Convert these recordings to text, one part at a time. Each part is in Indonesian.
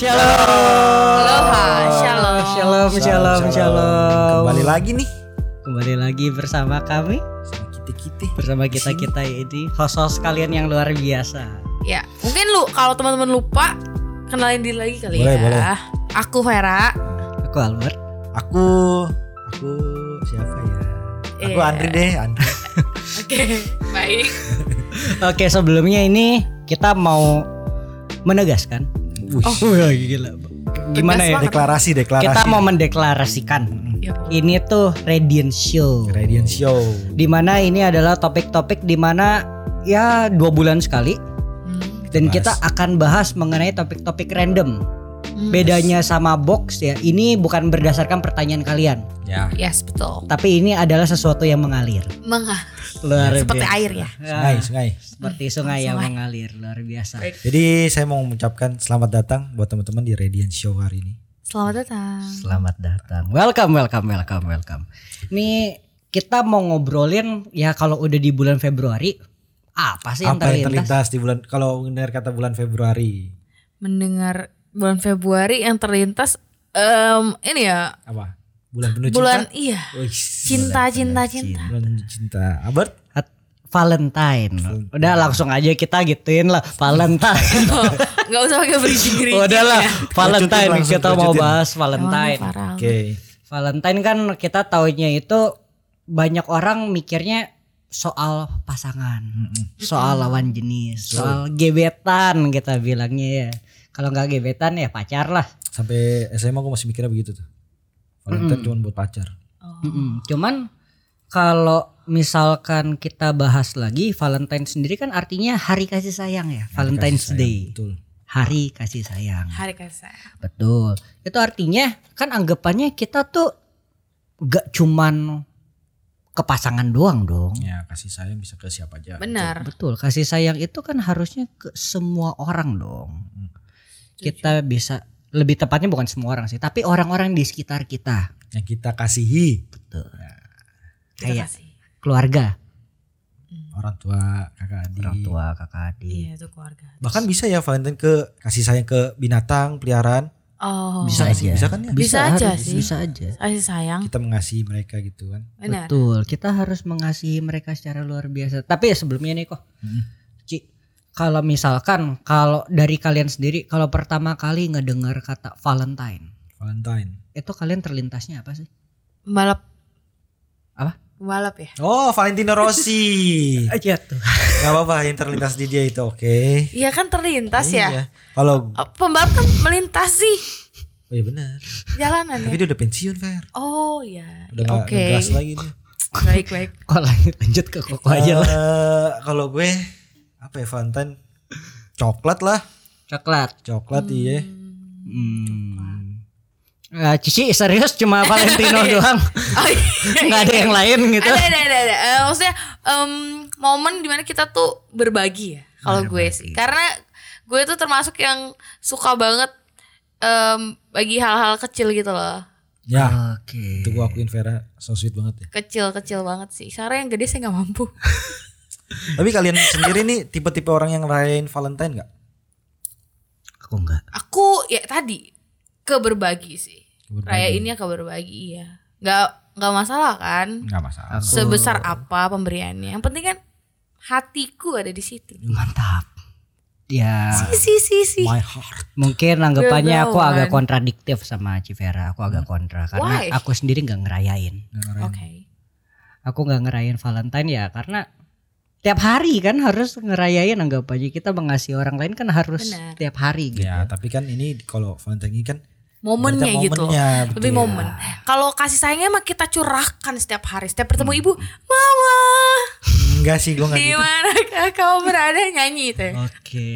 Shalom. Aloha, shalom. Shalom, shalom, shalom. Kembali lagi nih Kembali lagi bersama kami, sama kita kita. bersama kita kita ini host-host kalian yang luar biasa. Ya, mungkin lu kalau teman-teman lupa kenalin diri lagi kali Boleh, ya. boleh. Aku Vera. Aku Albert. Aku aku siapa ya? Aku Iya. Andri deh, Andri. Oke, baik. Oke, sebelumnya ini kita mau menegaskan. Oh, gila. Gimana ya? Deklarasi, deklarasi. Kita mau mendeklarasikan. Ya, Ini tuh Radiant Show. Radiant Show. Di mana ini adalah topik-topik di mana ya dua bulan sekali Hmm. dan Bahas. kita akan bahas mengenai topik-topik random. Hmm. Bedanya sama box ya, ini bukan berdasarkan pertanyaan kalian, Ya. Yes, betul. tapi ini adalah sesuatu yang mengalir. Mengah. Luar Seperti biasa. air ya. Sungai, sungai. Seperti sungai yang Sungai. mengalir, luar biasa. Baik. Jadi saya mau mengucapkan selamat datang buat teman-teman di Radiant Show hari ini. Selamat datang. Selamat datang. Welcome, welcome, welcome, welcome. Ini kita mau ngobrolin ya kalau udah di bulan Februari apa sih yang Apa yang terlintas? terlintas di bulan kalau mendengar kata bulan Februari? Mendengar bulan Februari yang terlintas em ini ya Apa? Bulan penuh bulan cinta. iya Wih, cinta cinta cinta. bulan cinta. Albert? At- Valentine. Udah langsung aja kita gituin lah Valentine. Oh, Nggak usah pakai bridging bridging. Udah lah ya. Valentine Lanjutin, kita langsung mau bahas Valentine. Oke. Valentine kan kita taunya itu banyak orang mikirnya soal pasangan, soal lawan jenis, soal gebetan kita bilangnya ya. Kalau nggak gebetan ya pacar lah. Sampai SMA aku masih mikirnya begitu tuh. Valentine cuma buat pacar. Oh. Mm-mm. Cuman kalau misalkan kita bahas lagi Valentine sendiri kan artinya hari kasih sayang ya, Valentine's Kasih sayang, Day. Betul. Hari kasih sayang. Hari kasih. Betul. Itu artinya kan anggapannya kita tuh gak cuman ke pasangan doang dong. Ya kasih sayang bisa ke siapa aja. Benar. Betul, kasih sayang itu kan harusnya ke semua orang dong. Kita bisa lebih tepatnya bukan semua orang sih, tapi orang-orang di sekitar kita. Yang kita kasihi Betul. Kita Kayak kasih. keluarga, orang tua, kakak adik. orang tua, kakak adik. Iya itu keluarga. Bahkan bisa ya Valentine ke kasih sayang ke binatang peliharaan. Oh. Bisa sih? aja. Bisa kan ya? Bisa aja harus- sih. Bisa aja. Kasih sayang. Kita mengasihi mereka gitu kan. Benar. Betul, kita harus mengasihi mereka secara luar biasa. Tapi ya sebelumnya nih kok, Hmm. Kalau misalkan kalau dari kalian sendiri, kalau pertama kali ngedengar kata Valentine, Valentine. itu kalian terlintasnya apa sih? Balap. Apa? Balap ya. Oh Valentino Rossi. Aja tuh. Gak apa-apa yang terlintas di dia itu oke. Iya kan terlintas ya. Iya. Kalau Oh, Pembalap kan melintasi oh iya benar. jalanan Tapi ya. dia udah pensiun Fer. Oh ya. Udah gak Oke. ngegas lagi dia. Baik baik. Kok lanjut, lanjut ke koko aja lah. Eh, Kalau gue apa ya Valentine? Coklat lah. Coklat. Coklat iya. Hmm. Eh, Cici serius cuma Valentino doang, Oh, iya. nggak ada yang lain gitu. Ada ada ada ada. Eh, maksudnya em, momen di mana kita tuh berbagi ya. Kalau gue sih. Karena gue tuh termasuk yang suka banget em, bagi hal-hal kecil gitu loh. Ya. Oke. Itu gue akuin Vera so sweet banget ya. Kecil-kecil banget sih. Karena yang gede saya nggak mampu. Tapi kalian sendiri nih tipe-tipe orang yang ngerayain Valentine gak? Aku enggak. Aku ya tadi ke berbagi sih. Berbagi. Raya ini ke berbagi ya. Nggak nggak masalah kan. Gak masalah. Sebesar apa pemberiannya. Yang penting kan hatiku ada di situ. Mantap. Ya, Si si si. My heart. mungkin anggapannya aku agak kan? kontradiktif sama Civera. Aku agak kontra karena Why? aku sendiri nggak ngerayain. Nggak ngerayain. Oke. Aku nggak ngerayain Valentine ya karena tiap hari kan harus ngerayain anggapannya kita mengasihi orang lain kan harus Benar. tiap hari gitu. Ya tapi kan ini kalau Valentine ini kan Momennya gitu. momennya, betul. Lebih momen. Kalau kasih sayangnya mah kita curahkan setiap hari. Setiap bertemu Hmm. ibu, mama, enggak sih gue enggak di gitu. manakah kau berada nyanyi itu. Oke.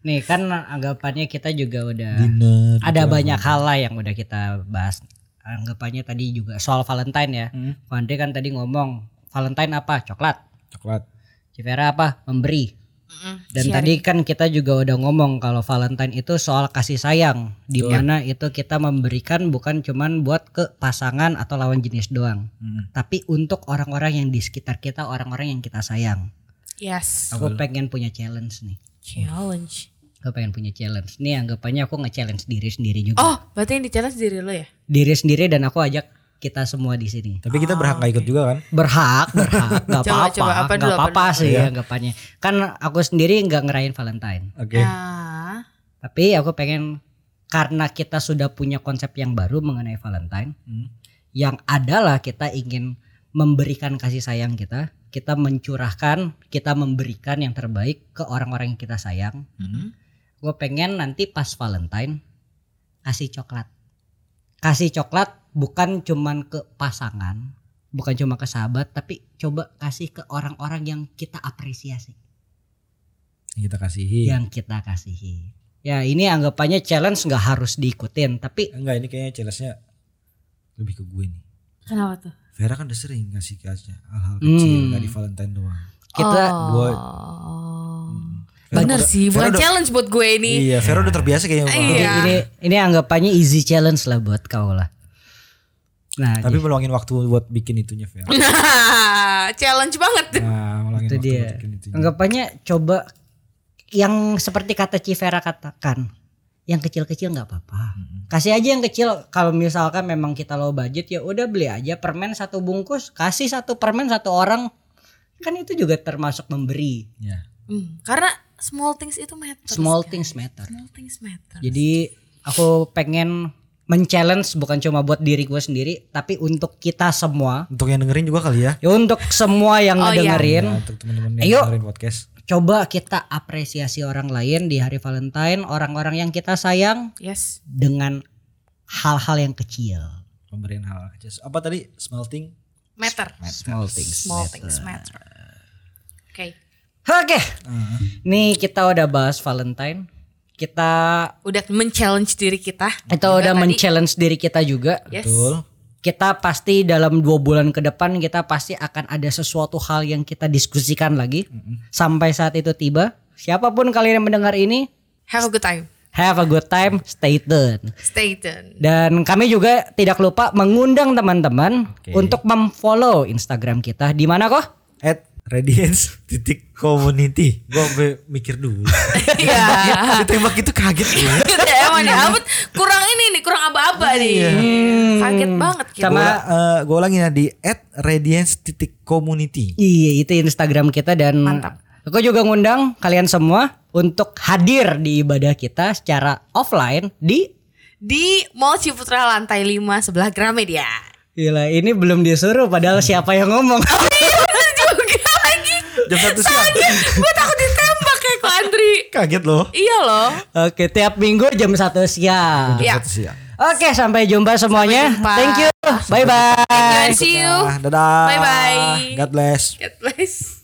Nih kan anggapannya kita juga udah Dinner. ada gitu. banyak hal lah yang udah kita bahas. Anggapannya tadi juga soal Valentine ya. Hmm. Kan tadi ngomong Valentine apa? Coklat. Coklat. Civera apa? Memberi. Mm-mm. Dan Sharing. tadi kan kita juga udah ngomong kalau Valentine itu soal kasih sayang, di mana itu kita memberikan bukan cuman buat ke pasangan atau lawan jenis doang, Hmm. tapi untuk orang-orang yang di sekitar kita, orang-orang yang kita sayang. Yes. Aku pengen punya challenge nih. Challenge. gue pengen punya challenge nih anggapannya aku nge-challenge diri sendiri juga Oh, berarti yang di challenge diri lo ya? diri sendiri dan aku ajak kita semua di sini Tapi kita berhak nggak ikut juga kan? berhak berhak nggak Coba, apa-apa nggak apa apa-apa sih ya anggapannya kan aku sendiri nggak ngerayain Valentine Oke. Ah. tapi aku pengen karena kita sudah punya konsep yang baru mengenai Valentine Hmm. yang adalah kita ingin memberikan kasih sayang kita kita mencurahkan kita memberikan yang terbaik ke orang-orang yang kita sayang Hmm. gue pengen nanti pas Valentine kasih coklat kasih coklat bukan cuman ke pasangan bukan cuma ke sahabat tapi coba kasih ke orang-orang yang kita apresiasi Yang kita kasihi. yang kita kasihi ya ini anggapannya challenge nggak harus diikutin tapi Enggak ini kayaknya challenge-nya lebih ke gue nih. Kenapa tuh? Vera kan udah sering ngasih kasih hal-hal kecil Hmm. nggak di Valentine doang. kita Buat- Oh. Vera Bener udah- sih, bukan udah- challenge buat gue ini. Iya, Vera udah terbiasa kayaknya. Iya. ini, ini ini anggapannya easy challenge lah buat kau lah nah Tapi meluangin waktu buat bikin itunya Vera. challenge banget. Nah, meluangin itu waktu dia buat bikin itunya. anggapannya coba yang seperti kata Civera katakan yang kecil-kecil nggak apa-apa kasih aja yang kecil kalau misalkan memang kita low budget ya udah beli aja permen satu bungkus kasih satu permen satu orang kan itu juga termasuk memberi Ya. Hmm, karena small things itu matter. small things matter Small things matter. jadi aku pengen men-challenge bukan cuma buat diri gue sendiri tapi untuk kita semua Untuk yang dengerin juga kali ya. ya untuk semua yang Oh, iya. ngedengerin Ya, untuk teman-teman yang Ayo. dengerin podcast. coba kita apresiasi orang lain di hari Valentine orang-orang yang kita sayang Yes. dengan hal-hal yang kecil Pemberian hal kecil. Apa tadi? Smelting. Matter. small things Small things matter. Oke. Oke nih kita udah bahas Valentine kita Udah men-challenge diri kita. kita Juga udah men-challenge diri kita juga Yes. Betul. kita pasti dalam dua bulan ke depan kita pasti akan ada sesuatu hal yang kita diskusikan lagi sampai saat itu tiba siapa pun kalian yang mendengar ini Have a good time. have a good time stay tuned Stay tuned. dan kami juga tidak lupa mengundang teman-teman Oke. untuk memfollow Instagram kita di mana kok At Radiance titik community. Gue sampai mikir dulu. Iya. Ditembak itu kaget gue. Gitu ya, Emang nih, Abut kurang ini nih, kurang aba-aba nih. Kaget banget gitu. Sama- gue ulangi ya di at Radiance titik community. Iya itu Instagram kita dan Mantap. aku juga ngundang kalian semua untuk hadir di ibadah kita secara offline di di Mall Ciputra lantai 5 sebelah Gramedia. Gila ini belum disuruh padahal siapa yang ngomong. Jam satu siang. Gue takut ditembak kayak Ko Andri. Kaget loh. Iya loh. Oke tiap minggu jam satu siang Iya. Satu siang. Oke sampai jumpa semuanya Sampai jumpa. Thank you Bye bye Thank you and see you. Dadah. Bye-bye. God bless. God bless.